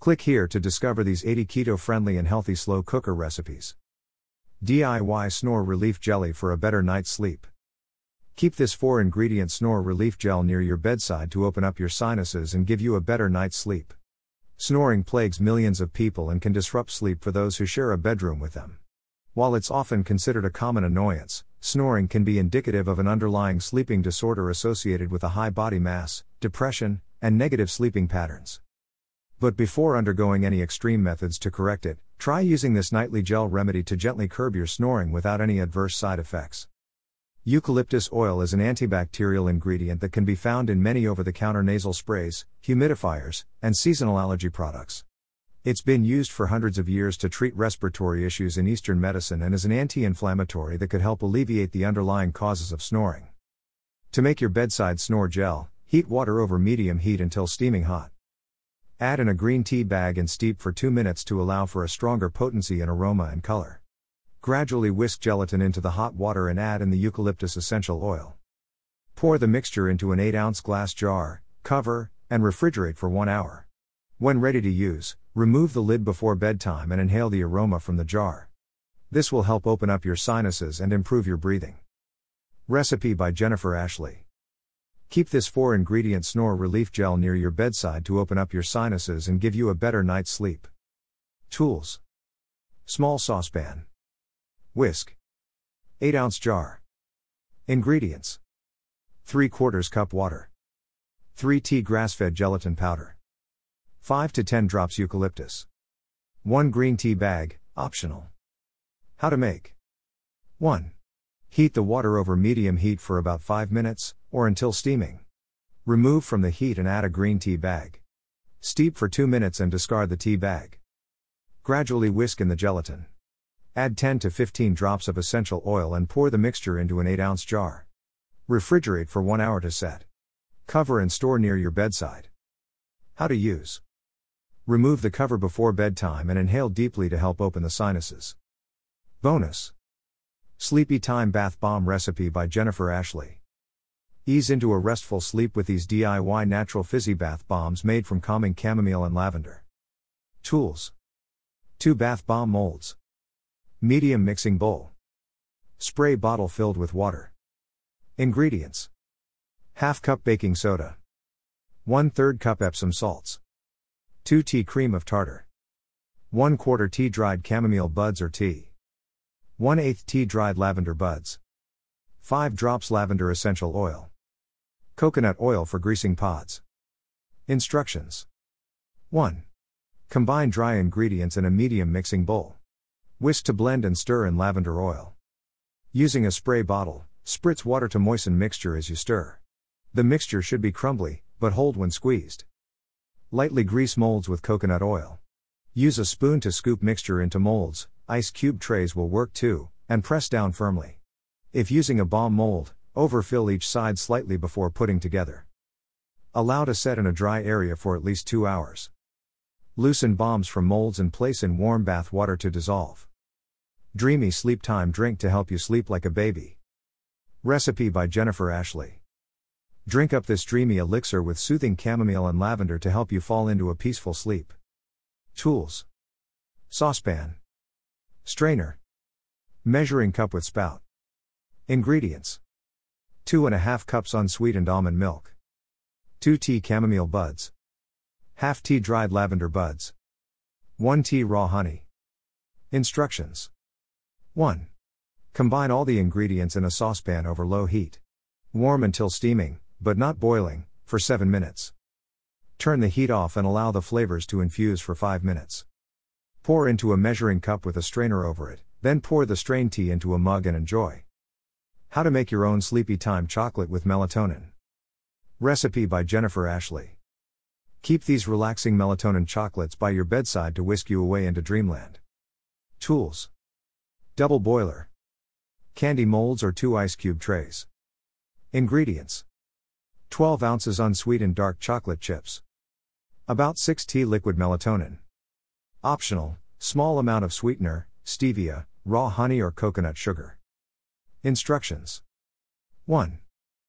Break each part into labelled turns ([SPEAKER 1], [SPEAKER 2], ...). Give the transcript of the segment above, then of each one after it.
[SPEAKER 1] Click here to discover these 80 keto friendly and healthy slow cooker recipes. DIY Snore Relief Jelly for a better night's sleep. Keep this 4 ingredient snore relief gel near your bedside to open up your sinuses and give you a better night's sleep. Snoring plagues millions of people and can disrupt sleep for those who share a bedroom with them. While it's often considered a common annoyance, snoring can be indicative of an underlying sleeping disorder associated with a high body mass, depression, and negative sleeping patterns. But before undergoing any extreme methods to correct it, try using this nightly gel remedy to gently curb your snoring without any adverse side effects. Eucalyptus oil is an antibacterial ingredient that can be found in many over the counter nasal sprays, humidifiers, and seasonal allergy products. It's been used for hundreds of years to treat respiratory issues in Eastern medicine and is an anti inflammatory that could help alleviate the underlying causes of snoring. To make your bedside snore gel, heat water over medium heat until steaming hot. Add in a green tea bag and steep for 2 minutes to allow for a stronger potency in aroma and color. Gradually whisk gelatin into the hot water and add in the eucalyptus essential oil. Pour the mixture into an 8 ounce glass jar, cover, and refrigerate for 1 hour. When ready to use, remove the lid before bedtime and inhale the aroma from the jar. This will help open up your sinuses and improve your breathing. Recipe by Jennifer Ashley. Keep this 4 ingredient snore relief gel near your bedside to open up your sinuses and give you a better night's sleep. Tools Small saucepan. Whisk. 8 ounce jar. Ingredients 3 quarters cup water. 3 tea grass fed gelatin powder. 5 to 10 drops eucalyptus. 1 green tea bag, optional. How to make 1. Heat the water over medium heat for about 5 minutes, or until steaming. Remove from the heat and add a green tea bag. Steep for 2 minutes and discard the tea bag. Gradually whisk in the gelatin. Add 10 to 15 drops of essential oil and pour the mixture into an 8 ounce jar. Refrigerate for 1 hour to set. Cover and store near your bedside. How to use Remove the cover before bedtime and inhale deeply to help open the sinuses. Bonus Sleepy Time Bath Bomb Recipe by Jennifer Ashley. Ease into a restful sleep with these DIY natural fizzy bath bombs made from calming chamomile and lavender. Tools 2 bath bomb molds, medium mixing bowl, spray bottle filled with water. Ingredients Half cup baking soda, 1 3rd cup Epsom salts, 2 tea cream of tartar, 1 quarter tea dried chamomile buds or tea. 1 8 tea dried lavender buds. 5 drops lavender essential oil. Coconut oil for greasing pods. Instructions 1. Combine dry ingredients in a medium mixing bowl. Whisk to blend and stir in lavender oil. Using a spray bottle, spritz water to moisten mixture as you stir. The mixture should be crumbly, but hold when squeezed. Lightly grease molds with coconut oil. Use a spoon to scoop mixture into molds, Ice cube trays will work too, and press down firmly. If using a bomb mold, overfill each side slightly before putting together. Allow to set in a dry area for at least 2 hours. Loosen bombs from molds and place in warm bath water to dissolve. Dreamy sleep time drink to help you sleep like a baby. Recipe by Jennifer Ashley. Drink up this dreamy elixir with soothing chamomile and lavender to help you fall into a peaceful sleep. Tools Saucepan. Strainer. Measuring cup with spout. Ingredients 2.5 cups unsweetened almond milk. 2 tea chamomile buds. Half tea dried lavender buds. 1 tea raw honey. Instructions 1. Combine all the ingredients in a saucepan over low heat. Warm until steaming, but not boiling, for 7 minutes. Turn the heat off and allow the flavors to infuse for 5 minutes. Pour into a measuring cup with a strainer over it, then pour the strained tea into a mug and enjoy. How to make your own sleepy time chocolate with melatonin. Recipe by Jennifer Ashley. Keep these relaxing melatonin chocolates by your bedside to whisk you away into dreamland. Tools Double boiler, candy molds or two ice cube trays. Ingredients 12 ounces unsweetened dark chocolate chips, about 6 tea liquid melatonin. Optional, small amount of sweetener, stevia, raw honey or coconut sugar. Instructions 1.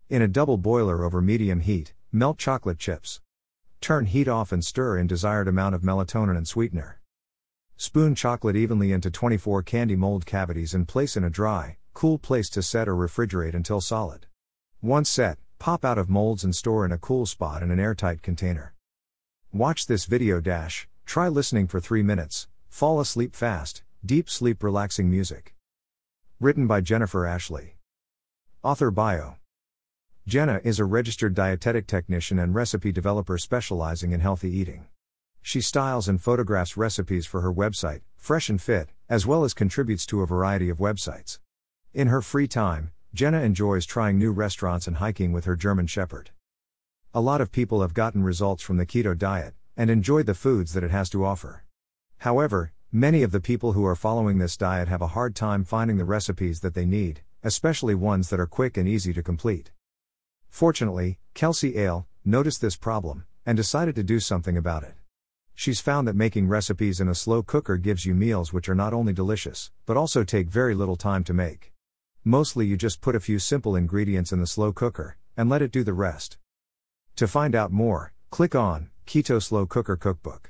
[SPEAKER 1] In a double boiler over medium heat, melt chocolate chips. Turn heat off and stir in desired amount of melatonin and sweetener. Spoon chocolate evenly into 24 candy mold cavities and place in a dry, cool place to set or refrigerate until solid. Once set, pop out of molds and store in a cool spot in an airtight container. Watch this video dash, try listening for 3 minutes, fall asleep fast, deep sleep relaxing music. Written by Jennifer Ashley. Author Bio Jenna is a registered dietetic technician and recipe developer specializing in healthy eating. She styles and photographs recipes for her website, Fresh and Fit, as well as contributes to a variety of websites. In her free time, Jenna enjoys trying new restaurants and hiking with her German Shepherd. A lot of people have gotten results from the keto diet and enjoy the foods that it has to offer. However, many of the people who are following this diet have a hard time finding the recipes that they need, especially ones that are quick and easy to complete. Fortunately, Kelsey Ale noticed this problem and decided to do something about it. She's found that making recipes in a slow cooker gives you meals which are not only delicious, but also take very little time to make. Mostly you just put a few simple ingredients in the slow cooker and let it do the rest. To find out more, click on Keto Slow Cooker Cookbook.